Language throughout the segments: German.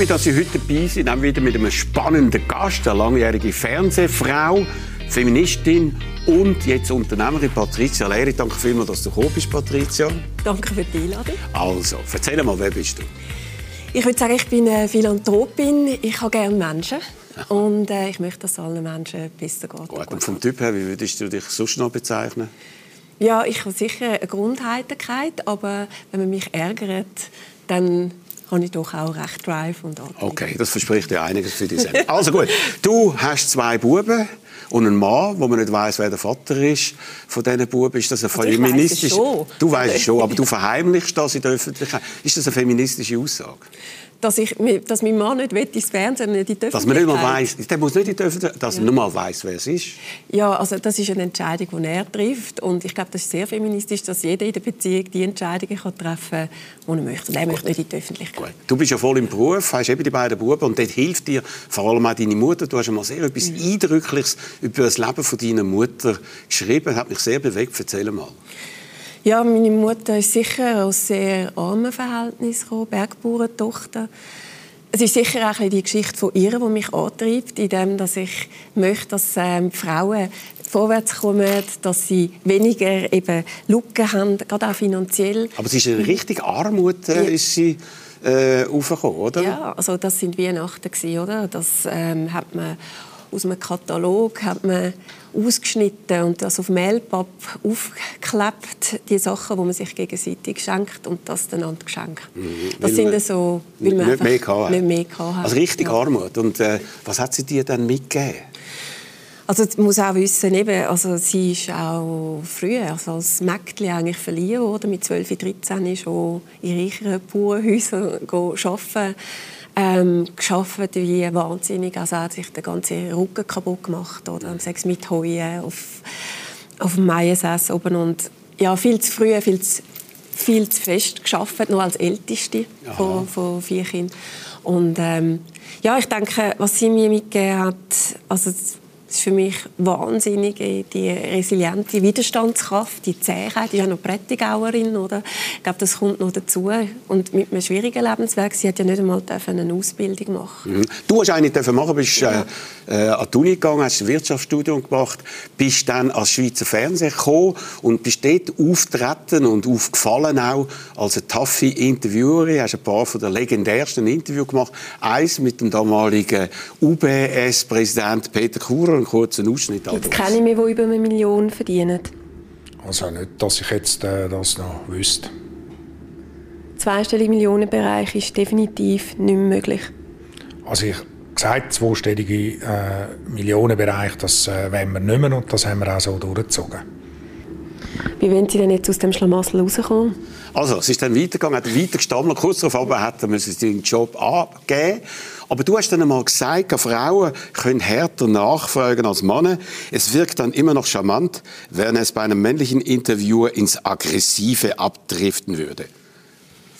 Mich, dass Sie heute dabei sind, auch wieder mit einem spannenden Gast, eine langjährige Fernsehfrau, Feministin und jetzt Unternehmerin Patricia Lehre. Danke vielmals, dass du gekommen bist, Patricia. Danke für die Einladung. Also, erzähl mal, wer bist du? Ich würde sagen, ich bin eine Philanthropin. Ich habe gerne Menschen. Und äh, ich möchte, dass allen Menschen besser geht. Gut, und vom Typ her, wie würdest du dich sonst noch bezeichnen? Ja, ich habe sicher eine Grundheiterkeit, aber wenn man mich ärgert, dann habe ich doch auch recht Drive und Antrieb. Okay, das verspricht ja einiges für dich selbst. Also gut, du hast zwei Buben und einen Mann, wo man nicht weiß, wer der Vater ist von diesen Buben. Ist das eine also feministische? Du weißt es schon, aber du verheimlichst das in der Öffentlichkeit. Ist das eine feministische Aussage? Dass, ich, dass mein Mann nicht ins Fernsehen, nicht in die Dass man nicht mal weiss, der muss nicht in die Öffentlichkeit, dass ja. man nur mal weiss, wer es ist. Ja, also das ist eine Entscheidung, die er trifft und ich glaube, das ist sehr feministisch, dass jeder in der Beziehung die Entscheidungen kann treffen kann, die er möchte. er möchte nicht in die Öffentlichkeit. Gut. Du bist ja voll im Beruf, hast eben die beiden Buben und dort hilft dir vor allem auch deine Mutter. Du hast einmal sehr etwas mhm. Eindrückliches über das Leben von deiner Mutter geschrieben. Das hat mich sehr bewegt. Erzähl mal. Ja, meine Mutter ist sicher aus sehr armen Verhältnissen gekommen, Bergbauerntochter. Es ist sicher auch die Geschichte von ihr, die mich antreibt, indem dass ich möchte, dass ähm, Frauen vorwärts kommen, dass sie weniger eben Lücken haben, gerade auch finanziell. Aber es ist eine richtige Armut, äh, ja. ist sie äh, oder? Ja, also das sind Weihnachten oder? Das ähm, hat man aus einem Katalog hat man ausgeschnitten und das auf Mailpapp aufgeklebt, die Sachen, die man sich gegenseitig schenkt und das einander geschenkt. Mhm. Das sind so, weil man nicht mehr, nicht mehr hat. Also richtig ja. Armut. Und äh, was hat sie dir dann mitgegeben? Also man muss auch wissen, eben, also sie ist auch früher also als Mägdli eigentlich verliehen worden. Mit 12, 13 schon in reicheren Bauernhäusern arbeiten ähm, geschafft wie wahnsinnig. Also er hat sich den ganzen Rücken kaputt gemacht oder sechs mit Heuen auf, auf dem Maiensäß oben und ja, viel zu früh, viel zu, viel zu fest geschafft, nur als Älteste von, von vier Kindern. Und ähm, ja, ich denke, was sie mir mitgegeben hat, also das ist für mich wahnsinnig, die resiliente Widerstandskraft, die Zähigkeit. Die ist ja noch Prättigauerin, oder? Ich glaube, das kommt noch dazu. Und mit einem schwierigen Lebensweg, sie hat ja nicht einmal eine Ausbildung machen. Mhm. Du hast eine dürfen machen, bist ja. äh, an die Uni gegangen, hast ein Wirtschaftsstudium gemacht, bist dann als Schweizer Fernsehen gekommen und bist dort auftreten und aufgefallen auch als eine taffe Interviewerin. Hast ein paar von der legendärsten Interviews gemacht. Eins mit dem damaligen UBS-Präsident Peter Kurer einen kurzen Ausschnitt Jetzt kenne ich mich, die über eine Million verdienen. Also nicht, dass ich jetzt äh, das noch wüsste. Zweistellige Millionenbereich ist definitiv nicht mehr möglich. Also ich gesagt, zweistellige äh, Millionenbereich, das äh, wollen wir nicht mehr und das haben wir auch so durchgezogen. Wie wollen Sie denn jetzt aus dem Schlamassel rauskommen? Also, es ist dann weitergegangen, hat weiter gestammelt. Kurz darauf aber hat er seinen Job abgeben aber du hast dann einmal gesagt, Frauen können härter nachfragen als Männer. Es wirkt dann immer noch charmant, wenn es bei einem männlichen Interviewer ins Aggressive abdriften würde.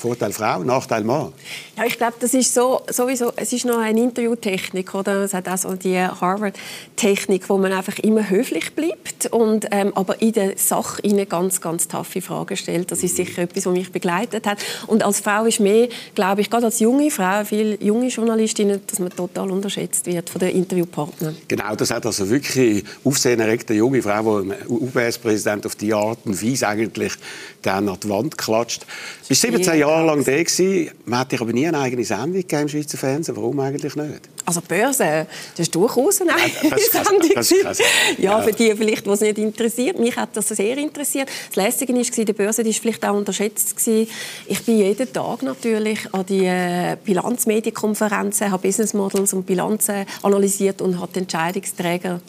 Vorteil Frau, Nachteil Mann? Ja, ich glaube, das ist so, sowieso, es ist noch eine Interviewtechnik, oder? Es hat auch so die Harvard-Technik, wo man einfach immer höflich bleibt und ähm, aber in der Sache eine ganz, ganz taffe Fragen stellt. Das ist sicher etwas, was mich begleitet hat. Und als Frau ist mehr, glaube ich, gerade als junge Frau, viele junge Journalistinnen, dass man total unterschätzt wird von den Interviewpartnern. Genau, das hat also wirklich Aufsehen erregt, eine junge Frau, die UBS-Präsident auf die Art und Weise eigentlich dann an die Wand klatscht. Bis 17 Jahre Jahre lang da gewesen. Man hat dich aber nie eine eigene Sendung gegeben im Schweizer Fernsehen. Warum eigentlich nicht? Also Börse, das ist durchaus eine eigene Sendung. Ja, für die vielleicht, die es nicht interessiert. Mich hat das sehr interessiert. Das Lässige war, die Börse war vielleicht auch unterschätzt. Ich bin jeden Tag natürlich an die äh, Bilanzmedienkonferenzen, habe Business Models und Bilanzen analysiert und habe die Entscheidungsträger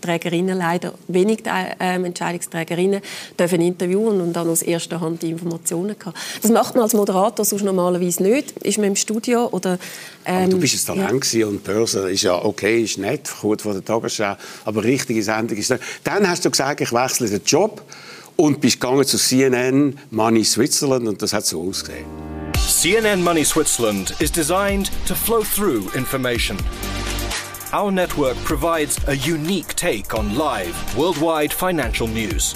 Trägerinnen leider wenig ähm, Entscheidungsträgerinnen dürfen interviewen und dann aus erster Hand die Informationen haben. Das macht man als Moderator sonst normalerweise nicht. Ist man im Studio oder ähm, du bist ein Talent ja. und Börse ist ja okay, ist nett, kurz vor der Tagesschau, aber richtige Sendung ist nicht. Dann hast du gesagt, ich wechsle den Job und bist gegangen zu CNN Money Switzerland und das hat so ausgesehen. CNN Money Switzerland is designed to flow through information. Our network provides a unique take on live, worldwide financial news.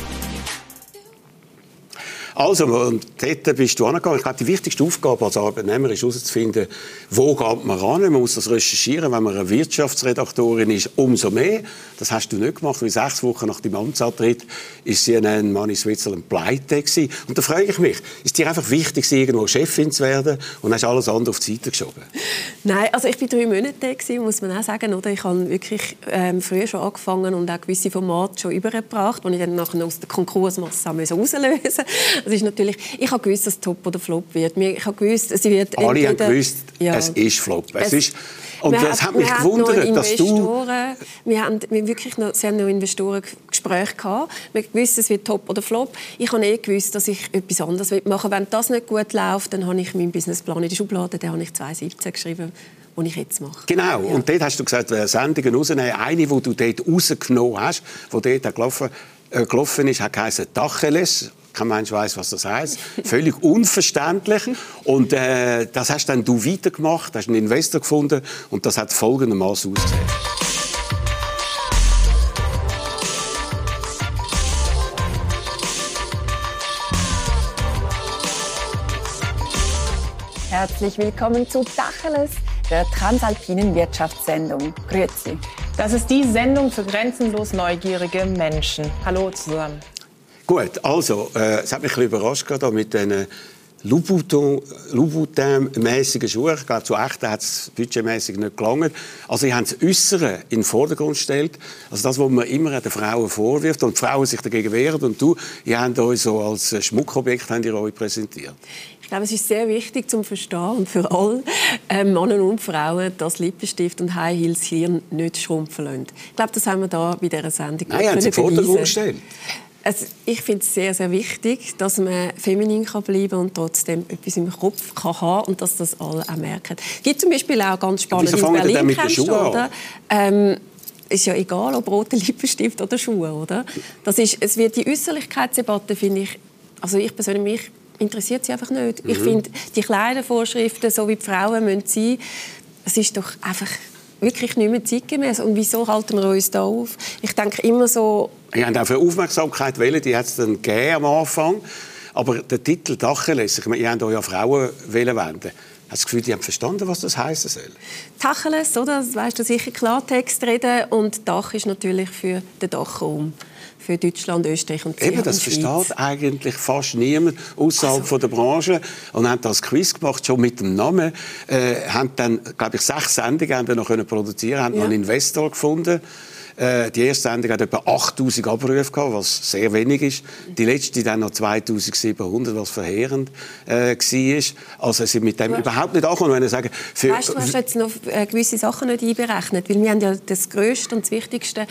Also, und dort bist du angegangen. Ich glaube, die wichtigste Aufgabe als Arbeitnehmer ist herauszufinden, wo geht man ran. Man muss das recherchieren. Wenn man eine Wirtschaftsredaktorin ist, umso mehr. Das hast du nicht gemacht, weil sechs Wochen nach dem Amtsantritt ist CNN Money Switzerland pleite gewesen. Und da frage ich mich, ist dir einfach wichtig, irgendwo Chefin zu werden und hast alles andere auf die Seite geschoben? Nein, also ich war drei Monate gewesen, muss man auch sagen. Oder? Ich habe wirklich ähm, früher schon angefangen und auch gewisse Formate schon übergebracht, die ich dann nachher aus der Konkursmasse auslösen musste. Das ist natürlich, ich habe gewusst, dass es Top oder Flop wird. Ich habe gewusst, sie wird Alle haben gewusst, ja. es ist Flop. Es, es ist und es hat mich gewundert, dass du... Wir haben, wir wirklich noch, sie haben noch Investorengespräche gehabt. Wir wussten, es wird Top oder Flop. Ich habe eh gewusst, dass ich etwas anderes machen will. Wenn das nicht gut läuft, dann habe ich meinen Businessplan in der Schublade, den habe ich 2017 geschrieben die ich jetzt mache. Genau, ja. und dort hast du gesagt, Sendungen rausnehmen. Eine, die du dort rausgenommen hast, die dort gelaufen, äh, gelaufen ist, hat geheißen Tacheles kein Mensch weiß, was das heißt. Völlig unverständlich. Und äh, das hast dann du weitergemacht, hast einen Investor gefunden und das hat folgendermaßen ausgesehen. Herzlich willkommen zu Dacheles, der transalpinen Wirtschaftssendung. Grüezi. Das ist die Sendung für grenzenlos neugierige Menschen. Hallo zusammen. Gut, also, äh, es hat mich ein bisschen überrascht gerade mit diesen Louboutin-mäßigen Schuhen. Ich glaube, zu echten hat es budgetmäßig nicht gelangt. Also, sie haben das Äußere in den Vordergrund gestellt. Also, das, was man immer den Frauen vorwirft und die Frauen sich dagegen wehren. Und du, ihr habt euch so als Schmuckobjekt habt ihr euch präsentiert. Ich glaube, es ist sehr wichtig zum Verstehen und für alle äh, Männer und Frauen, dass Lippenstift und High Heels Hirn nicht schrumpfen lassen. Ich glaube, das haben wir da bei dieser Sendung Nein, haben sie Vordergrund gestellt. Also ich finde es sehr, sehr wichtig, dass man feminin kann bleiben und trotzdem etwas im Kopf kann haben und dass das alle auch merken. Es gibt zum Beispiel auch ganz spannend in Berlin, mit oder? Ähm, ist ja egal, ob rote Lippenstift oder Schuhe, oder? Das ist, es wird die Äußerlichkeitsdebatte, finde ich, also ich persönlich, mich interessiert sie einfach nicht. Mhm. Ich finde, die kleinen Vorschriften, so wie die Frauen müssen sein, es ist doch einfach wirklich nicht mehr zeitgemäß. Und wieso halten wir uns da auf? Ich denke immer so... Ich habe auch für Aufmerksamkeit wählen, die hat es dann am Anfang. Aber der Titel Tacheles, ich meine, ihr habt euch ja Frauen wenden. Hast du das Gefühl, die haben verstanden, was das heißen soll? Tacheles, oder? Das weißt du sicher Klartext reden. Und Dach ist natürlich für den Dachraum für Deutschland, Österreich und Eben, das versteht eigentlich fast niemand außerhalb also. der Branche und haben das Quiz gemacht schon mit dem Namen, äh, haben dann, glaube ich, sechs Sendungen haben dann noch können produzieren, haben ja. einen Investor gefunden äh, die erste Sendung hat etwa 8000 Abrufe gehabt, was sehr wenig ist. Die letzte dann noch 2700, was verheerend äh, war. Also sie mit dem überhaupt nicht angekommen. Wenn ich sage, für, weißt, du hast jetzt noch äh, gewisse Sachen nicht einberechnet, weil wir haben ja das größte und das wichtigste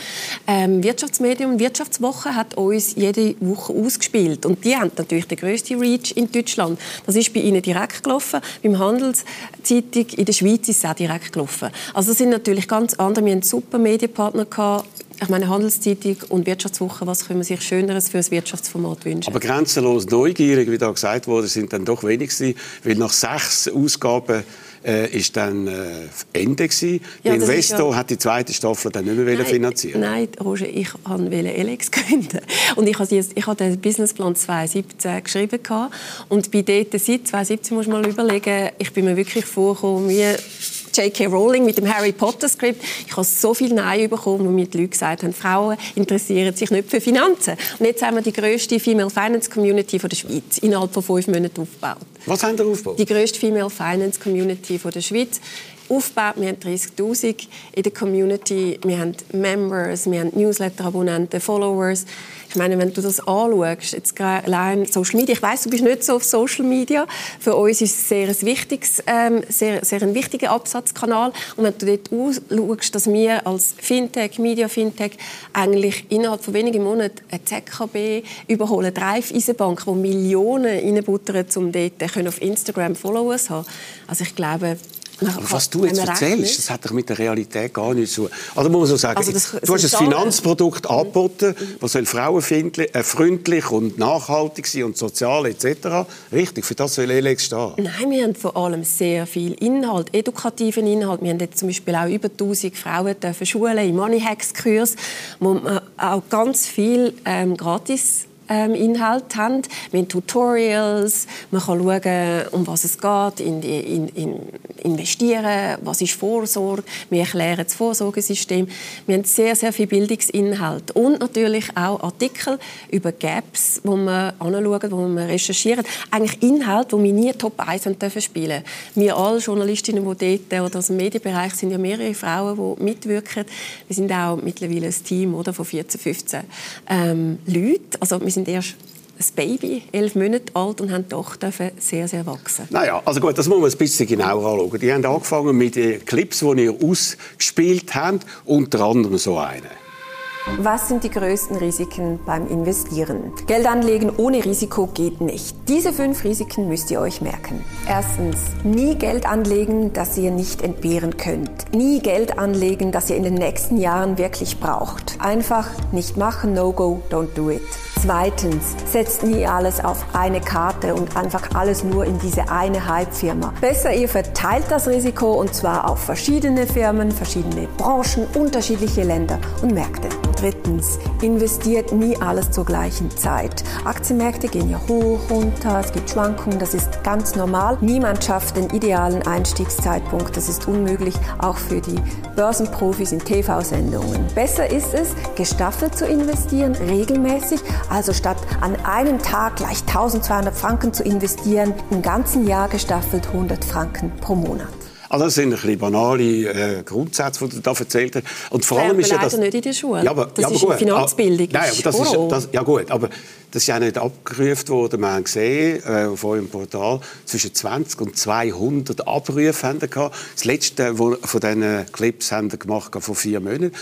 ähm, Wirtschaftsmedium, Wirtschaftswoche, hat uns jede Woche ausgespielt und die haben natürlich den größten Reach in Deutschland. Das ist bei ihnen direkt gelaufen. Beim Handelszeitung in der Schweiz ist es auch direkt gelaufen. Also das sind natürlich ganz andere. Wir hatten super Medienpartner gehabt, ich meine, Handelszeitung und Wirtschaftswoche, was können man sich Schöneres für ein Wirtschaftsformat wünschen? Aber grenzenlos neugierig, wie da gesagt wurde, sind dann doch wenig weil nach sechs Ausgaben äh, ist dann äh, Ende gewesen. Ja, Der Investor ja... hat die zweite Staffel dann nicht mehr nein, finanzieren. Nein, Roger, ich wollte Elex gründen und ich habe, ich habe den Businessplan 2017 geschrieben und bei dort seit 2017 muss man mal überlegen, ich bin mir wirklich vorgekommen wie J.K. Rowling mit dem Harry Potter Skript. Ich habe so viel Nein bekommen, wo mir die Leute gesagt haben, Frauen interessieren sich nicht für Finanzen. Und jetzt haben wir die grösste Female Finance Community von der Schweiz innerhalb von fünf Monaten aufgebaut. Was haben Sie aufgebaut? Die grösste Female Finance Community von der Schweiz aufgebaut. Wir haben 30'000 in der Community. Wir haben Members, wir haben Newsletter-Abonnenten, Followers. Ich meine, wenn du das anschaust, jetzt allein Social Media, ich weiß, du bist nicht so auf Social Media. Für uns ist es sehr ein wichtiges, ähm, sehr, sehr ein wichtiger Absatzkanal. Und wenn du dort ausschaust, dass wir als Fintech, Media Fintech, eigentlich innerhalb von wenigen Monaten eine ZKB überholen, Drive Eisenbank, wo Millionen reinbuttern, um dort auf Instagram Followers zu haben. Also ich glaube, aber was du jetzt erzählst, das hat doch mit der Realität gar nichts zu tun. Also muss man so sagen, also das, du hast ein Finanzprodukt mhm. angeboten, das soll frauenfreundlich äh, und nachhaltig sein und sozial etc. Richtig, für das soll Elex stehen. Nein, wir haben vor allem sehr viel Inhalt, edukativen Inhalt. Wir haben jetzt zum Beispiel auch über 1000 Frauen dürfen schulen im Money Hacks Kurs, wo man auch ganz viel ähm, gratis ähm, Inhalt haben. Wir haben Tutorials, man kann schauen, um was es geht, in, in, in investieren, was ist Vorsorge, wir erklären das Vorsorgesystem. Wir haben sehr, sehr viel Bildungsinhalt und natürlich auch Artikel über Gaps, wo man anschauen, wo man recherchieren. Eigentlich Inhalt, wo wir nie Top 1 dürfen spielen. Wir alle Journalistinnen, die dort oder aus dem Medienbereich sind ja mehrere Frauen, die mitwirken. Wir sind auch mittlerweile ein Team oder, von 14, 15 ähm, Leuten. Also wir sind erst ein Baby, elf Monate alt und haben doch sehr, sehr wachsen. Naja, also gut, das muss man ein bisschen genauer anschauen. Die haben angefangen mit den Clips, die ihr ausgespielt habt, unter anderem so einen. Was sind die größten Risiken beim Investieren? Geld anlegen ohne Risiko geht nicht. Diese fünf Risiken müsst ihr euch merken. Erstens, nie Geld anlegen, das ihr nicht entbehren könnt. Nie Geld anlegen, das ihr in den nächsten Jahren wirklich braucht. Einfach nicht machen, no go, don't do it. Zweitens, setzt nie alles auf eine Karte und einfach alles nur in diese eine Hype-Firma. Besser ihr verteilt das Risiko und zwar auf verschiedene Firmen, verschiedene Branchen, unterschiedliche Länder und Märkte. Drittens, investiert nie alles zur gleichen Zeit. Aktienmärkte gehen ja hoch, runter, es gibt Schwankungen, das ist ganz normal. Niemand schafft den idealen Einstiegszeitpunkt, das ist unmöglich, auch für die Börsenprofis in TV-Sendungen. Besser ist es, gestaffelt zu investieren, regelmäßig, also statt an einem Tag gleich 1200 Franken zu investieren, im ganzen Jahr gestaffelt 100 Franken pro Monat. Also das sind ein bisschen banale äh, Grundsätze, die du da erzählt hast. Und vor allem ist ja das nicht in der Schule. Ja, aber, das ja, aber ist gut. Finanzbildung. Ah, nein, aber das ist, das, ja gut, aber das ist ja nicht abgerufen worden. Wir haben gesehen äh, auf eurem Portal zwischen 20 und 200 Abrufe haben wir gehabt. Das letzte wo, von diesen Clips haben wir gemacht vor vier Monaten.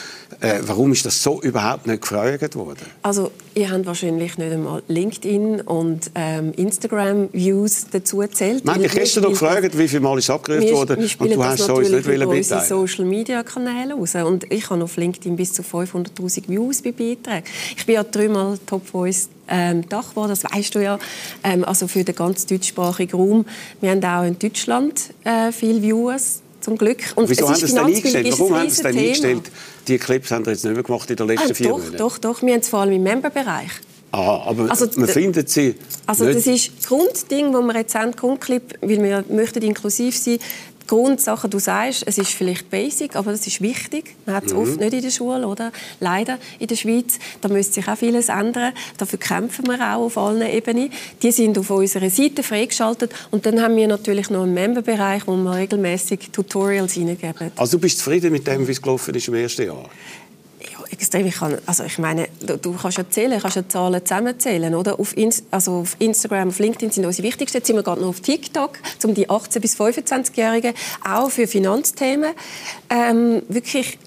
Äh, warum ist das so überhaupt nicht gefragt worden? Also ihr habt wahrscheinlich nicht einmal LinkedIn und ähm, Instagram Views dazu erzählt. Man hat gestern noch gefragt, wie viel Mal ist abgerufen worden und du hast uns nicht über unsere Social Media Kanäle raus. Und ich habe auf LinkedIn bis zu 500'000 Views bei Beiträgen. Ich bin ja dreimal Top Voice ähm, Dach war, das weißt du ja, ähm, also für den ganz deutschsprachigen Raum. Wir haben auch in Deutschland äh, viele Views, zum Glück. Und Wieso haben Sie es dann eingestellt? Warum haben Sie es dann eingestellt? Die Clips haben Sie jetzt nicht mehr gemacht in den letzten ah, vier doch, Monaten? Doch, doch, wir haben es vor allem im Memberbereich. Ah, aber also, man findet sie Also nicht. das ist das Grundding, das wir jetzt haben, Grundclip, weil wir möchten inklusiv sein, Grundsachen, du sagst, es ist vielleicht basic, aber es ist wichtig. Man hat es mhm. oft nicht in der Schule, oder? Leider in der Schweiz. Da müsste sich auch vieles ändern. Dafür kämpfen wir auch auf allen Ebenen. Die sind auf unserer Seite freigeschaltet. Und dann haben wir natürlich noch einen Memberbereich, wo wir regelmäßig Tutorials hineingeben. Also du bist zufrieden mit dem, wie es gelaufen ist im ersten Jahr? Extrem. Ich, kann, also ich meine, du, du kannst ja zählen, kannst ja Zahlen zusammenzählen, oder? Auf, In, also auf Instagram, auf LinkedIn sind unsere wichtigsten. Jetzt sind wir gerade noch auf TikTok, um die 18- bis 25-Jährigen, auch für Finanzthemen, ähm, wirklich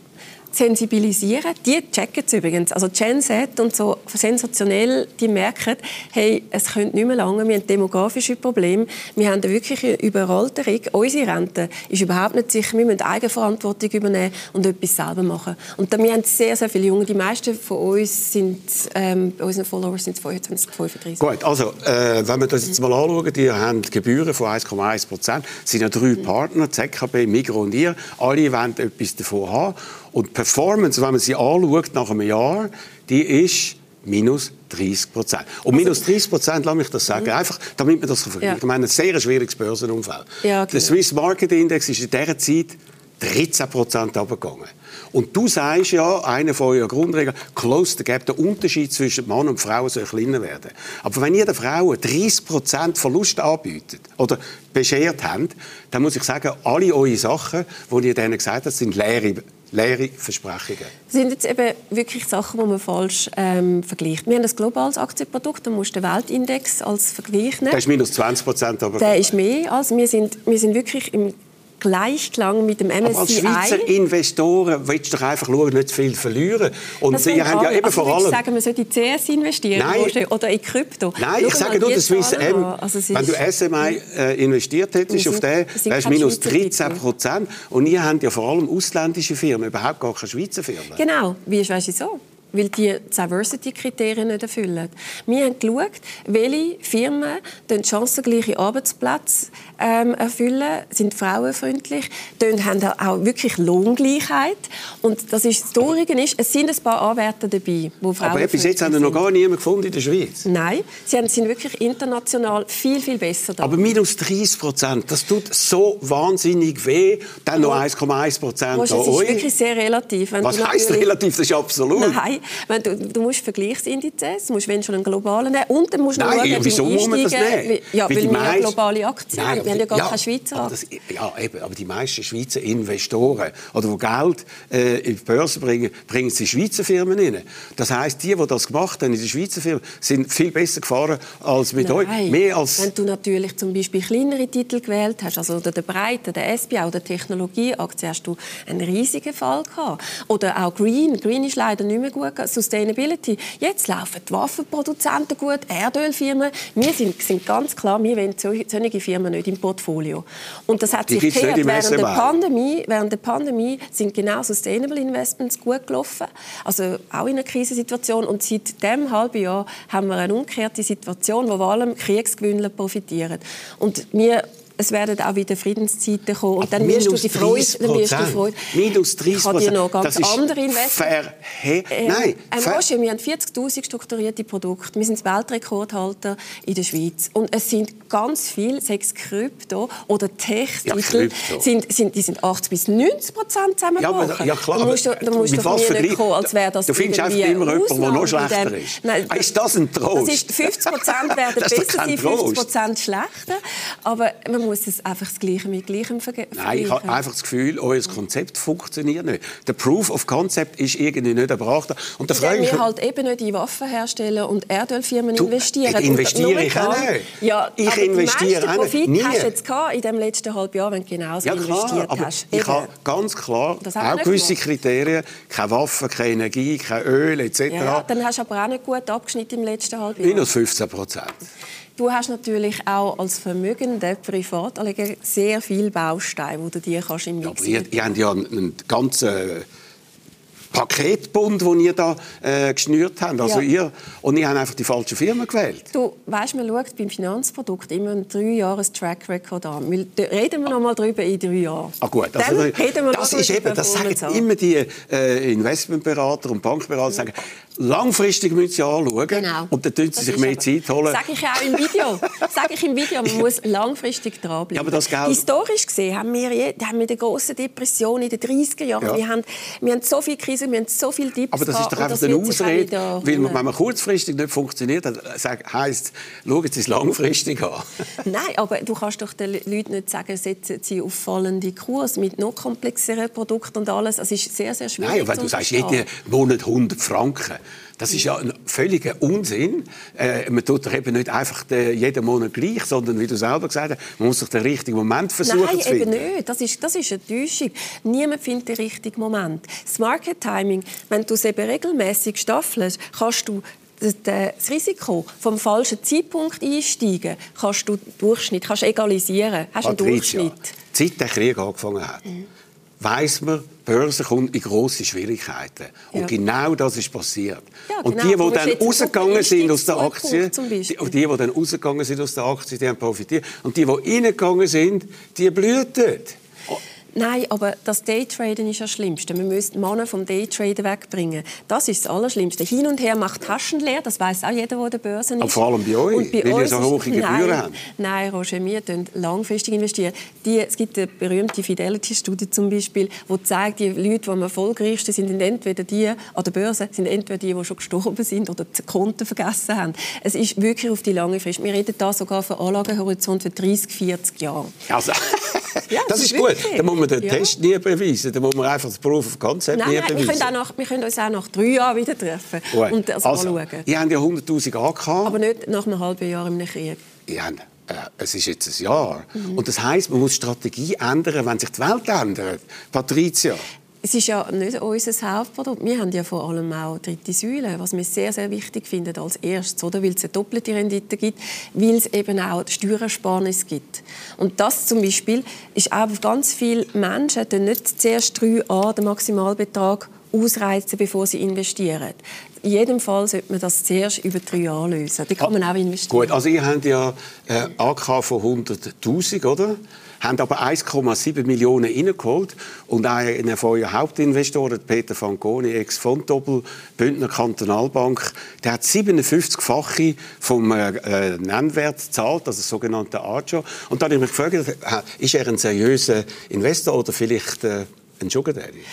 sensibilisieren. Die checken es übrigens. Also Gen Z und so sensationell, die merken, hey, es könnte nicht mehr lange, wir haben demografische Probleme, wir haben eine wirkliche Überalterung. Unsere Rente ist überhaupt nicht sicher, wir müssen Eigenverantwortung übernehmen und etwas selber machen. Und wir haben sehr, sehr viele Junge, die meisten von uns sind, ähm, bei unseren Followers sind 25, 35. Gut, also äh, wenn wir das jetzt mal anschauen, die haben Gebühren von 1,1 Prozent, sind ja drei. Partner, ZKB, Migros und ihr, alle wollen etwas davon haben. Und Performance, wenn man sie anschaut nach einem Jahr, die ist minus 30 Prozent. Und also, minus 30 Prozent, lass mich das sagen, mhm. einfach, damit man das vergleicht. Ja. Ich meine, ein sehr schwieriges Börsenumfeld. Ja, okay. Der Swiss Market Index ist in dieser Zeit 13 Prozent runtergegangen. Und du sagst ja, eine von euren Grundregeln, close the gap, der Unterschied zwischen Mann und Frau soll kleiner werden. Aber wenn ihr der Frau 30 Prozent Verlust anbietet oder beschert habt, dann muss ich sagen, alle eure Sachen, die ihr denen gesagt habt, sind leere leere Versprechungen. Das sind jetzt eben wirklich Sachen, die man falsch ähm, vergleicht. Wir haben ein globales Aktienprodukt, da musst du den Weltindex als Vergleich nehmen. Der ist minus 20 Prozent. Der ist mehr als wir sind. Wir sind wirklich im Gleichklang mit dem MSCI. Aber als Schweizer Investoren willst du doch einfach schauen, nicht zu viel verlieren. Und das Sie haben ja eben also vor allem... sagen, man sollte in CS investieren Nein. oder in Krypto. Nein, ich sage nur, das Swiss M, also wenn du SMI äh, investiert hättest auf den, wärst du minus 13 Prozent. Und ihr habt ja vor allem ausländische Firmen, überhaupt gar keine Schweizer Firmen. Genau. Wie weißt du so? Weil die Diversity-Kriterien nicht erfüllen. Wir haben geschaut, welche Firmen den chancengleiche Arbeitsplätze ähm, erfüllen, sind frauenfreundlich, haben auch wirklich Lohngleichheit. Und das ist das Traurige ist, es sind ein paar Anwärter dabei, wo Frauen Aber bis jetzt haben wir noch gar niemanden gefunden in der Schweiz. Nein, sie sind wirklich international viel, viel besser da. Aber minus 30 Prozent, das tut so wahnsinnig weh. Dann noch 1,1 Prozent da. Das ist wirklich sehr relativ. Was heisst relativ? Das ist absolut. Nein, wenn du, du musst Vergleichsindizes, du musst wenn schon einen globalen nehmen und dann musst du Nein, schauen, wieso muss man das nehmen? Ja, weil, weil wir eine globale Aktien Nein, wir haben ja gar ja, keine Schweizer das, Ja, eben, aber die meisten Schweizer Investoren, oder die Geld äh, in die Börse bringen, bringen sie Schweizer Firmen rein. Das heisst, die, die das gemacht haben in den Schweizer Firmen, sind viel besser gefahren als mit Nein. euch. Mehr als Wenn du natürlich zum Beispiel kleinere Titel gewählt hast, also der Breite, der SBA oder Technologieaktie, hast du einen riesigen Fall gehabt. Oder auch Green. Green ist leider nicht mehr gut. Sustainability. Jetzt laufen die Waffenproduzenten gut, Erdölfirmen. Wir sind, sind ganz klar, wir wollen solche Firmen nicht im Portfolio. Und das hat Die sich gekehrt. im Während der. Pandemie, während der Pandemie sind genau Sustainable Investments gut gelaufen. Also auch in einer Krisensituation. Und seit diesem halben Jahr haben wir eine umgekehrte Situation, wo vor allem Kriegsgewinner profitieren. Und wir es werden auch wieder Friedenszeiten kommen. Und dann wirst du minus die Freude, 30 dann wirst du die Freude. Minus 30 Ich habe dir noch ganz das andere Investments. verhe Äh, Nein, ein ver Roger, wir haben 40'000 strukturierte Produkte. Wir sind Weltrekordhalter in der Schweiz. Und es sind ganz viele, sechs Krypto oder Tech-Titel, Krypto. sind, sind, die sind 80 bis 90 Prozent zusammengebrochen. Ja, ja klar. Da musst du, da musst mit du was nicht kommen, als wäre das Du findest einfach immer jemanden, der noch schlechter ist. Nein, ist das ein Trost? Das ist 50 Prozent werden besser sein, 50 Trost. Prozent schlechter. Aber man muss es einfach das Gleiche mit Gleichem verge- Nein, ich habe einfach das Gefühl, euer Konzept funktioniert nicht. Der Proof of Concept ist irgendwie nicht erbracht. Und da frage ich wir halt eben nicht in Waffenhersteller und Erdölfirmen Du, investieren. investiere ich auch nicht. Ja, Ich aber investiere nicht. Profit Nie. hast du jetzt gehabt in dem letzten halben Jahr, wenn du genauso ja investiert klar, aber hast. ich habe ganz klar auch gewisse gemacht. Kriterien, keine Waffen, keine Energie, kein Öl etc. ja, dann hast du aber auch nicht gut abgeschnitten im letzten halben Jahr. Minus 15 Prozent. Du hast natürlich auch als vermögender Privatanleger sehr viele Bausteine, die du dir kannst im Ja, Mix aber ihr, ihr habt ja einen ganzen Paketbund, den ihr da äh, geschnürt habt. Also Ja. ihr, und ihr habt einfach die falsche Firma gewählt. Du weißt, man schaut beim Finanzprodukt immer einen drei Jahres Track Record an. Wir- Reden wir noch mal drüber in drei Jahren. Ah gut, Dann also, reden wir das ist eben, das sagen an. immer die äh, Investmentberater und Bankberater, sagen, langfristig müssen sie anschauen Genau. und dann tun sie Das sich mehr aber- Zeit holen. Sag ich auch im Video. Sag ich im Video, man muss langfristig dranbleiben. Ja, aber das Geld- Historisch gesehen haben wir, haben wir die große Depression in den 30er Jahren. Ja. Wir, haben, wir haben so viele Krisen, wir haben so viele Dips Aber das ist doch einfach eine Ausrede, weil man, wenn man kurzfristig nicht funktioniert, dann heisst, schauen Sie es langfristig an. Nein, aber du kannst doch den Leuten nicht sagen, setzen sie auf fallende Kurs mit noch komplexeren Produkten und alles. Es ist sehr, sehr schwierig Nein, zu du sagst, jeden Monat 100 Franken, das ist ja ein völliger Unsinn. Äh, man tut doch eben nicht einfach den, jeden Monat gleich, sondern wie du selber gesagt hast, man muss sich den richtigen Moment versuchen Nein, zu finden. eben nicht. Das ist, das ist eine Täuschung. Niemand findet den richtigen Moment. Das Market Timing, wenn du es eben regelmäßig staffelst, kannst du das Risiko vom falschen Zeitpunkt einsteigen, kannst du Durchschnitt, kannst egalisieren, hast einen Patricia, Durchschnitt. seit der Krieg angefangen hat, weiss man, die Börse kommt in grosse Schwierigkeiten. Und Ja. genau das ist passiert. Ja, und genau. die, die dann rausgegangen sind aus der Aktie, die, und die, die dann rausgegangen sind aus der Aktie, die haben profitiert. Und die, die reingegangen sind, die blühten. Nein, aber das Daytraden ist das Schlimmste. Müssen die Männer vom Daytraden wegbringen. Das ist das Allerschlimmste. Hin und her macht Taschen leer, das weiß auch jeder, der an der Börse ist. Aber vor allem bei euch, Und bei weil ihr so hohe Gebühren nein, habt. Nein, Roger, wir investieren langfristig. investieren. Die, es gibt eine berühmte Fidelity-Studie zum Beispiel, die zeigt, die Leute, die am erfolgreichsten sind, sind entweder die an der Börse, sind entweder die, die schon gestorben sind oder die Konten vergessen haben. Es ist wirklich auf die lange Frist. Wir reden da sogar von Anlagehorizont für 30, 40 Jahre. Also, Ja, das das ist ist gut. Man den Ja. Test nie beweisen. Dann muss man einfach das Proof of Concept Nein, nie nein, wir beweisen. können, auch nach, wir können uns auch nach drei Jahren wieder treffen Gut. und das also, anschauen. ihr habt ja 100'000 angehabt. Aber nicht nach einem halben Jahr im Krieg. Ja, äh, es ist jetzt ein Jahr. Mhm. Und das heisst, man muss die Strategie ändern, wenn sich die Welt ändert. Patricia. Es ist ja nicht unser Hauptprodukt. Wir haben ja vor allem auch dritte Säule, was wir sehr, sehr wichtig finden als erstes, oder? weil es eine doppelte Rendite gibt, weil es eben auch Steuerersparnis gibt. Und das zum Beispiel ist auch für ganz viele Menschen dann nicht zuerst 3a, den Maximalbetrag ausreizen, bevor sie investieren. In jedem Fall sollte man das zuerst über drei Jahre lösen. Da kann man auch investieren. Gut, also ihr habt ja äh, AK von 100'000, oder? Haben aber 1,7 Millionen reingeholt. Und einer von euren Hauptinvestoren, Peter Fanconi, Ex-Fontobel, Bündner Kantonalbank, der hat 57-fache vom äh, Nennwert gezahlt, also sogenannte Ajo. Und dann habe ich mich gefragt, äh, ist er ein seriöser Investor oder vielleicht äh, ein Sugar Daddy?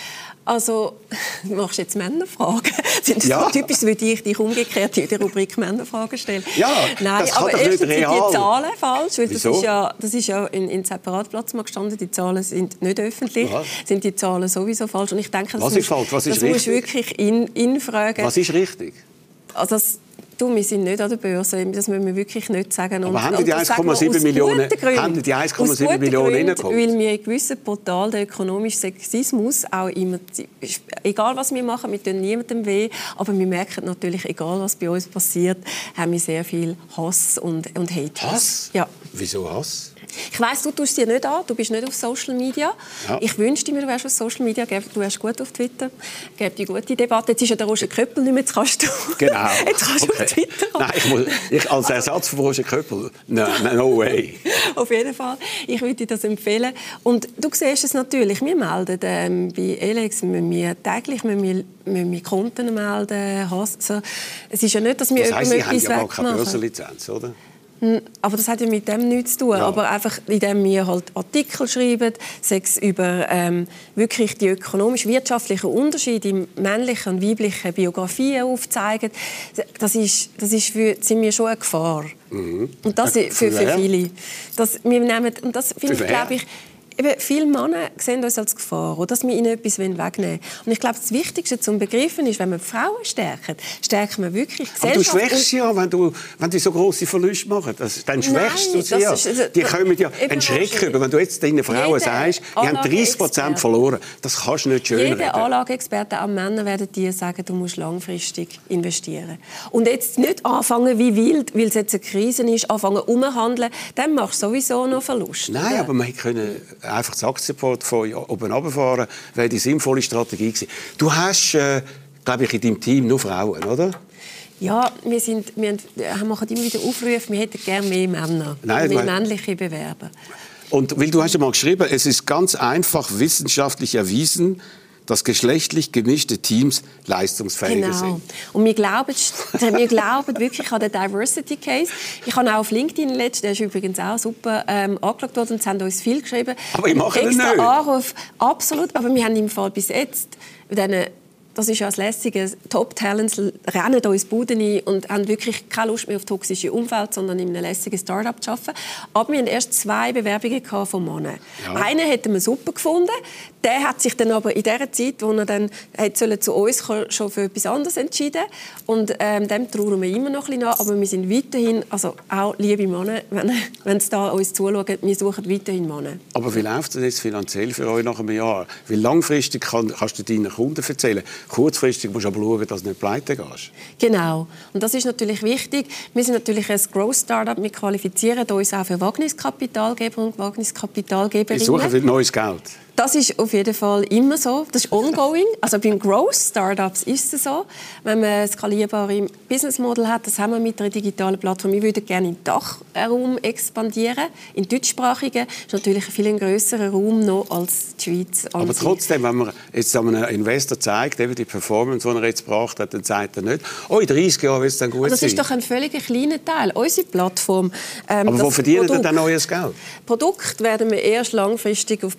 Also, du machst jetzt Männerfragen. Das ja. so typisch, würde ich dich umgekehrt in der Rubrik Männerfragen stellen? Ja, Nein, das aber erstens sind die Zahlen falsch, weil Wieso? das ist ja, das ist ja in, in Separatplatz mal gestanden, die Zahlen sind nicht öffentlich, Aha. sind die Zahlen sowieso falsch. Und ich denke, das Was ist falsch? Was ist das musst du wirklich in, infragen. Was ist richtig? Also das, du, wir sind nicht an der Börse, das müssen wir wirklich nicht sagen. Aber haben die die das sagen wir 1,7 aus Millionen- Gründen. haben die die 1,7 Aus guten Millionen reingeholt? Weil wir in gewissen Portalen den ökonomischen Sexismus auch immer, egal was wir machen, wir tun niemandem weh, aber wir merken natürlich, egal was bei uns passiert, haben wir sehr viel Hass und, und Hate. Hass? Ja. Wieso Hass? Ich weiss, du tust dir nicht an, du bist nicht auf Social Media. Ja. Ich wünschte mir, du wärst auf Social Media, du wärst gut auf Twitter, gäbe die gute Debatte. Jetzt ist ja der Roger Köppel nicht mehr, jetzt kannst du, Genau. jetzt kannst du Okay. auf Twitter. Nein, ich muss, ich, als Ersatz von Roger Köppel, no, no way. Auf jeden Fall. Ich würde dir das empfehlen. Und du siehst es natürlich. Wir melden ähm, bei Elex müssen wir täglich müssen wir, müssen wir Konten melden. Hass- So. Es ist ja nicht, dass wir Das heisst, Sie haben ja gar keine. Börsenlizenz, oder? Aber das hat ja mit dem nichts zu tun. Ja. Aber einfach, indem wir halt Artikel schreiben, sechs über ähm, wirklich die ökonomisch-wirtschaftlichen Unterschiede in männlichen und weiblichen Biografien aufzeigen, das ist, das ist für, sind wir schon eine Gefahr. Und das für, für für viele. Das, wir nehmen, und das finde ich, glaube ich, Eben, viele Männer sehen uns als Gefahr, oder dass wir ihnen etwas wegnehmen wollen. Und ich glaube, das Wichtigste zum Begriffen ist, wenn die Frauen stärken, stärken wir wirklich die Aber du schwächst sie ja, wenn, du, wenn die so grosse Verluste machen. Das, dann schwächst du Nein, sie das ja. ist- also, die kommen ja einen Schreck über. Wenn du jetzt deinen Frauen Jeder sagst, die haben 30 Anlageexperte- Prozent verloren, das kannst du nicht schön Jeder. Anlageexperte, auch Männer, werden dir sagen, du musst langfristig investieren. Und jetzt nicht anfangen wie wild, weil es jetzt eine Krise ist, anfangen umhandeln, dann machst du sowieso noch Verlust. Nein, oder? aber wir können einfach das Aktienportfolio oben runterfahren. wäre die sinnvolle Strategie gewesen. Du hast, äh, glaube ich, in deinem Team nur Frauen, oder? Ja, wir, sind, wir machen immer wieder Aufrufe, wir hätten gerne mehr Männer, Nein, mehr männliche Bewerber. Und weil du hast ja mal geschrieben, es ist ganz einfach wissenschaftlich erwiesen, dass geschlechtlich gemischte Teams leistungsfähiger Genau. sind. Und wir glauben, wir glauben wirklich an den Diversity Case. Ich habe auch auf LinkedIn letztens, der ist übrigens auch super ähm, angeschaut worden, und sie haben uns viel geschrieben. Aber ich mache Extra nicht. Anruf, absolut. Aber wir haben im Fall bis jetzt mit diesen das ist ja das Lässige. Top-Talents rennen uns Buden ein und haben wirklich keine Lust mehr auf toxische Umfeld, sondern in einem lässigen Start-up zu arbeiten. Aber wir hatten erst zwei Bewerbungen von Männern. Ja. Einen hätten wir super gefunden. Der hat sich dann aber in der Zeit, wo er dann hätte zu uns kommen, schon für etwas anderes entschieden. Und ähm, dem trauen wir immer noch ein bisschen nach. Aber wir sind weiterhin, also auch liebe Männer, wenn, wenn Sie da uns zuschauen, wir suchen weiterhin Männer. Aber wie läuft es denn jetzt finanziell für euch nach einem Jahr? Weil langfristig kann, kannst du deinen Kunden erzählen. Kurzfristig musst du aber schauen, dass du nicht pleite gehst. Genau. Und das ist natürlich wichtig. Wir sind natürlich ein Growth-Startup. Wir qualifizieren uns auch für Wagniskapitalgeber und Wagniskapitalgeberinnen. Ich suche für neues Geld. Das ist auf jeden Fall immer so. Das ist ongoing. Also beim Growth Startups ist es so. Wenn man ein skalierbare Businessmodell hat, das haben wir mit einer digitalen Plattform. Wir würden gerne in den Dachraum expandieren. In deutschsprachigen ist natürlich ein viel größerer Raum noch als die Schweiz. Aber trotzdem, wenn man jetzt einem Investor zeigt, eben die Performance, die er jetzt gebracht hat, dann sagt er nicht, oh, in 30 Jahren wird es dann gut Aber das sein. ist doch ein völlig kleiner Teil. Unsere Plattform. ähm, aber wo das verdienen Produkt- dann neues Geld? Produkt werden wir erst langfristig auf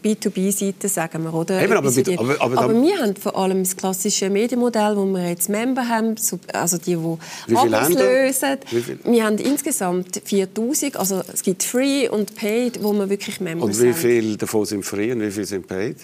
B2B-Seite, sagen wir, oder? Eben, aber bitte- aber- aber dann- wir haben vor allem das klassische Medienmodell, wo wir jetzt Member haben, so- also die, die Wie viele Abos Länder? lösen. Wie viele? Wir haben insgesamt 4000, also es gibt Free und Paid, wo wir wirklich Members Und wie haben. viel davon sind free und wie viel sind paid?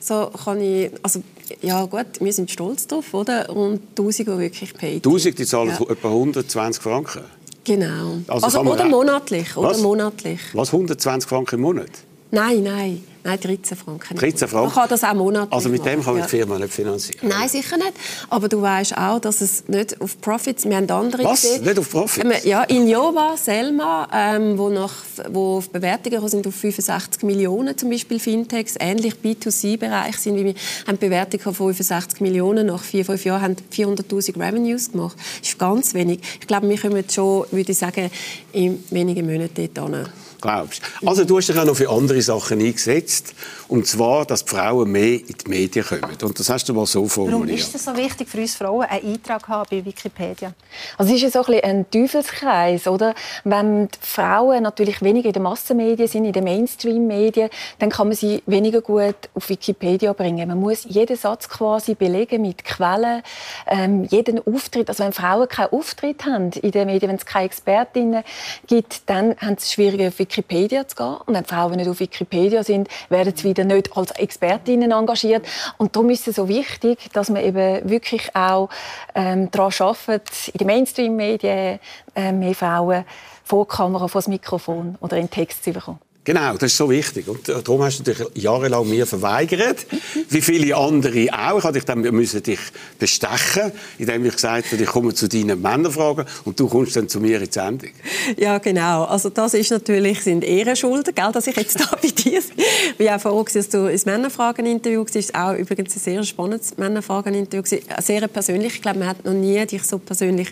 So kann ich, also ja gut, wir sind stolz drauf, oder? Und 1000, die wirklich Paid 1000, die zahlen Ja. etwa 120 Franken. Genau. Also Also, oder monatlich, oder monatlich. Was, 120 Franken im Monat? Nein, nein. Nein, 13 Franken. 13 Franken? Man kann das auch monatlich Also mit dem kann man die Firma nicht finanzieren? Nein, sicher nicht. Aber du weißt auch, dass es nicht auf Profits, wir haben andere Was? gesehen. Nicht auf Profits? Ähm, Ja, Injova, Selma, ähm, wo, nach, wo auf Bewertungen sind auf 65 Millionen, zum Beispiel Fintechs, ähnlich B2C-Bereich sind, wie wir haben Bewertungen von 65 Millionen, nach vier, fünf Jahren haben 400'000 Revenues gemacht. Das ist ganz wenig. Ich glaube, wir kommen schon, würde ich sagen, in wenigen Monaten dort hin. Glaubst Also du hast dich auch noch für andere Sachen eingesetzt. Und zwar, dass die Frauen mehr in die Medien kommen. Und das hast du mal so Warum formuliert. ist es so wichtig für uns Frauen, einen Eintrag zu haben bei Wikipedia? Also es ist ja so ein, bisschen ein Teufelskreis, oder? Wenn die Frauen natürlich weniger in den Massenmedien sind, in den Mainstream-Medien, dann kann man sie weniger gut auf Wikipedia bringen. Man muss jeden Satz quasi belegen mit Quellen, ähm, jeden Auftritt. Also wenn Frauen keinen Auftritt haben in den Medien, wenn es keine Expertinnen gibt, dann haben sie es schwieriger auf Wikipedia zu gehen. Und wenn Frauen nicht auf Wikipedia sind, werden sie wieder nicht als Expertinnen engagiert. Und darum ist es so wichtig, dass man eben wirklich auch ähm, daran arbeitet, in den Mainstream-Medien äh, mehr Frauen vor die Kamera, vor das Mikrofon oder in Text zu bekommen. Genau, das ist so wichtig. Und äh, darum hast du dich jahrelang mir verweigert, wie viele andere auch. Ich dann müssen dich bestechen, indem ich gesagt habe, ich komme zu deinen Männerfragen und du kommst dann zu mir in die Sendung. Ja, genau. Also das ist natürlich sind Ehrenschulden, gell, dass ich jetzt da bei dir bin. Ich war auch froh, dass du ins Männerfragen-Interview warst. Auch übrigens ein sehr spannendes Männerfragen-Interview. Sehr persönlich. Ich glaube, man hat noch nie dich so persönlich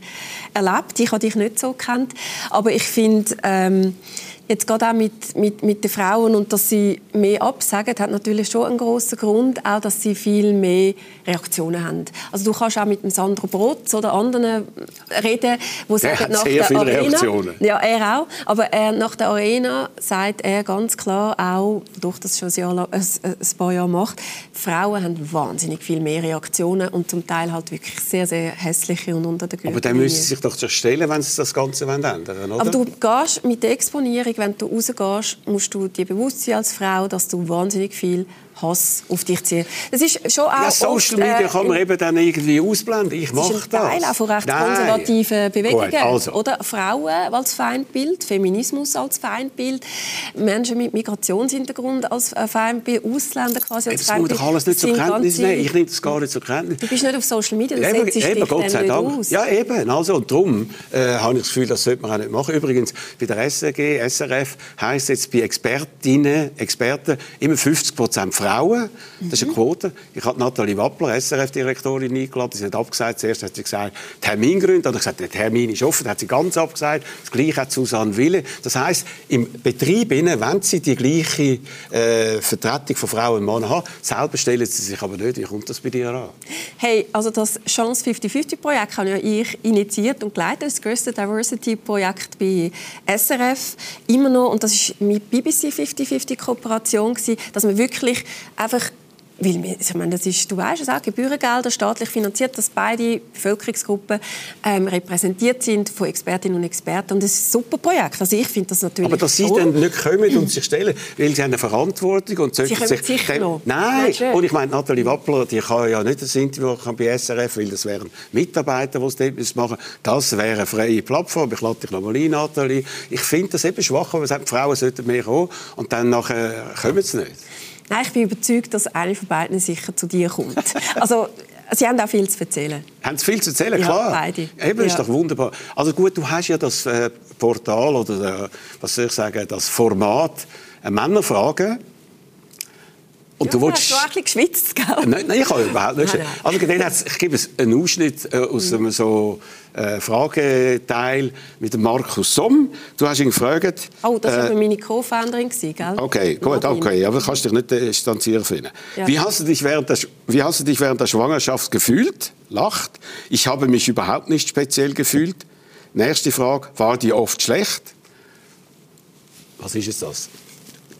erlebt. Ich habe dich nicht so gekannt. Aber ich finde... Ähm, Jetzt gerade auch mit, mit, mit den Frauen und dass sie mehr absagen, hat natürlich schon einen grossen Grund, auch dass sie viel mehr Reaktionen haben. Also du kannst auch mit dem Sandro Brotz oder anderen reden, wo sagen, hat nach sehr der viele Arena, Reaktionen. ja, er auch. Aber er, nach der Arena sagt er ganz klar auch, durch das schon ein, Jahr, lang- ein, ein paar Jahre macht, Frauen haben wahnsinnig viel mehr Reaktionen und zum Teil halt wirklich sehr, sehr hässliche und unter der Aber dann müssen sie sich doch stellen, wenn sie das Ganze ändern wollen, oder? aber du gehst mit der Exponierung, wenn du rausgehst, musst du dir bewusst sein als Frau, dass du wahnsinnig viel Hass auf dich ziehst. Das ist schon auch ja, Social Media äh, kann man eben dann irgendwie ausblenden. Ich das mache das. Teil auch von recht Nein. konservativen Bewegungen. Gut, also. Oder Frauen als Feindbild, Feminismus als Feindbild, Menschen mit Migrationshintergrund als äh, Feindbild, Ausländer quasi als Das muss Feindbild. doch alles nicht Das zur Kenntnis nehmen. Ich nehme das gar nicht zur Kenntnis. Du bist nicht auf Social Media, du Eben, setzt eben, dich Gott sei Dank. aus. Ja, eben. Also, und darum äh, habe ich das Gefühl, das sollte man auch nicht machen. Übrigens, bei der SRG, SRF heisst jetzt bei Expertinnen, Experten immer 50 Prozent Frauen. Das ist eine Quote. Ich habe Nathalie Wappler, SRF-Direktorin, eingeladen. Sie hat abgesagt. Zuerst hat sie gesagt, Termingründe. Dann habe ich gesagt, der Termin ist offen. Dann hat sie ganz abgesagt. Das Gleiche hat Susanne Wille. Das heisst, im Betrieb, innen, wenn sie die gleiche äh, Vertretung von Frauen und Männern haben, selber stellen sie sich aber nicht. Wie kommt das bei dir an? Hey, also das Chance 50-50-Projekt habe ja ich initiiert und geleitet, das größte Diversity-Projekt bei SRF. Immer noch, und das ist mit BBC 50-50-Kooperation gewesen, dass man wirklich einfach weil wir, ich meine, das ist, du weißt es auch, Gebührengelder staatlich finanziert, dass beide Bevölkerungsgruppen ähm, repräsentiert sind von Expertinnen und Experten. Und das ist ein super Projekt. Also ich finde das natürlich Aber dass Sie toll. dann nicht kommen und sich stellen, weil Sie haben eine Verantwortung und sollten kommen sich... sicher dem- noch. Nein, und ich meine, Nathalie Wappler, die kann ja nicht das Interview machen bei SRF, weil das wären Mitarbeiter, die müssen machen Das wäre eine freie Plattform. Ich lade dich nochmal ein, Nathalie. Ich finde das eben schwach, aber die Frauen sollten mehr kommen und dann nachher kommen sie nicht. Nein, ich bin überzeugt, dass eine von beiden sicher zu dir kommt. Also, sie haben auch viel zu erzählen. Haben Sie viel zu erzählen? Ja, Klar. beide. Eben, ist Ja. doch wunderbar. Also gut, du hast ja das äh, Portal oder äh, was soll ich sagen, das Format äh, Männerfragen. Und du ja, willst... hast du auch geschwitzt, gell? Nein, nein, ich habe überhaupt nicht. Nein, nein. Also, dann hat's- ich gebe es einen Ausschnitt äh, aus einem so äh, Frageteil mit Markus Somm. Du hast ihn gefragt. Oh, das war äh, meine Co-Founderin, gell? Okay, gut, okay, aber du kannst dich nicht äh, distanzieren von ihnen. Ja. Wie, hast du dich während der, wie hast du dich während der Schwangerschaft gefühlt? Lacht. Ich habe mich überhaupt nicht speziell gefühlt. Nächste Frage, war die oft schlecht? Was ist jetzt das?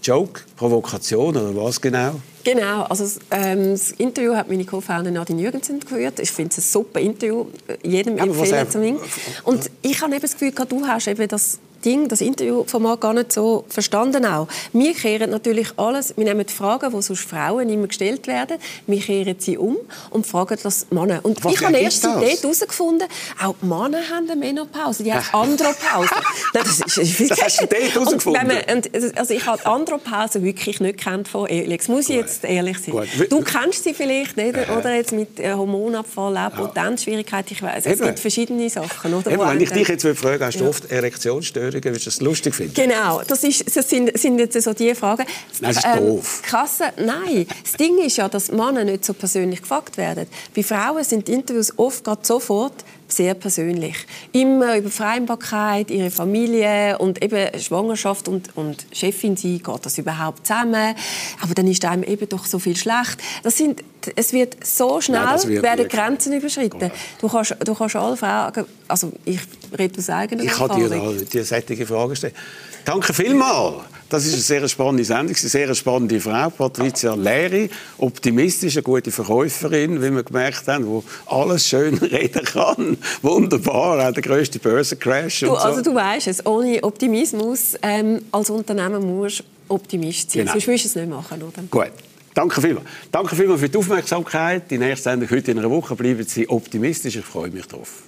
Joke? Provokation oder was genau? Genau, also das, ähm, das Interview hat meine Co-Founderin Nadine Jürgensen geführt. Ich finde es ein super Interview, jedem Ja, empfehlen zu. Und ich habe eben das Gefühl, du hast eben das Ding, das Interviewformat gar nicht so verstanden auch. Wir kehren natürlich alles, wir nehmen die Fragen, die sonst Frauen immer gestellt werden, wir kehren sie um und fragen das Männer. Und Was ich habe erst dort herausgefunden, auch die Männer haben eine Menopause, die haben Andropause. Nein, das, ist, ist Das hast du dort Und herausgefunden? wenn man- und, also ich habe Andropause wirklich nicht kennt von Alex, muss ich jetzt ehrlich sein. Gut. Du kennst sie vielleicht nicht, oder jetzt mit äh, Hormonabfall, auch Potenzschwierigkeit, ich weiß, es gibt verschiedene Sachen. Oder, Eben, wenn ich dich jetzt würde fragen, hast du oft Erektionsstörungen, würdest du das lustig finden? Genau, das, ist, das sind, sind jetzt so die Fragen. Ähm, Nein, das ist doof. Krasse, nein, das Ding ist ja, dass Männer nicht so persönlich gefragt werden. Bei Frauen sind die Interviews oft gerade sofort sehr persönlich. Immer über Vereinbarkeit, ihre Familie und eben Schwangerschaft und, und Chefin sein, geht das überhaupt zusammen? Aber dann ist einem eben doch so viel schlecht. Das sind, es wird so schnell das wird werden Grenzen überschritten. Du kannst, du kannst alle fragen, also ich rede aus eigener Ich kann dir Erfahrung. da die sättige Frage stellen. Danke vielmals. Das ist eine sehr spannende Sendung, eine sehr spannende Frau, Patricia Leri, optimistisch, eine gute Verkäuferin, wie wir gemerkt haben, die alles schön reden kann. Wunderbar, auch der grösste Börsencrash und Du, so. also du weißt es, ohne Optimismus ähm, als Unternehmer musst du Optimist sein. Genau. Sonst willst du es nicht machen, oder? Gut. Danke vielmals. Danke vielmals für die Aufmerksamkeit. Die nächste Sendung heute in einer Woche. Bleiben Sie optimistisch. Ich freue mich drauf.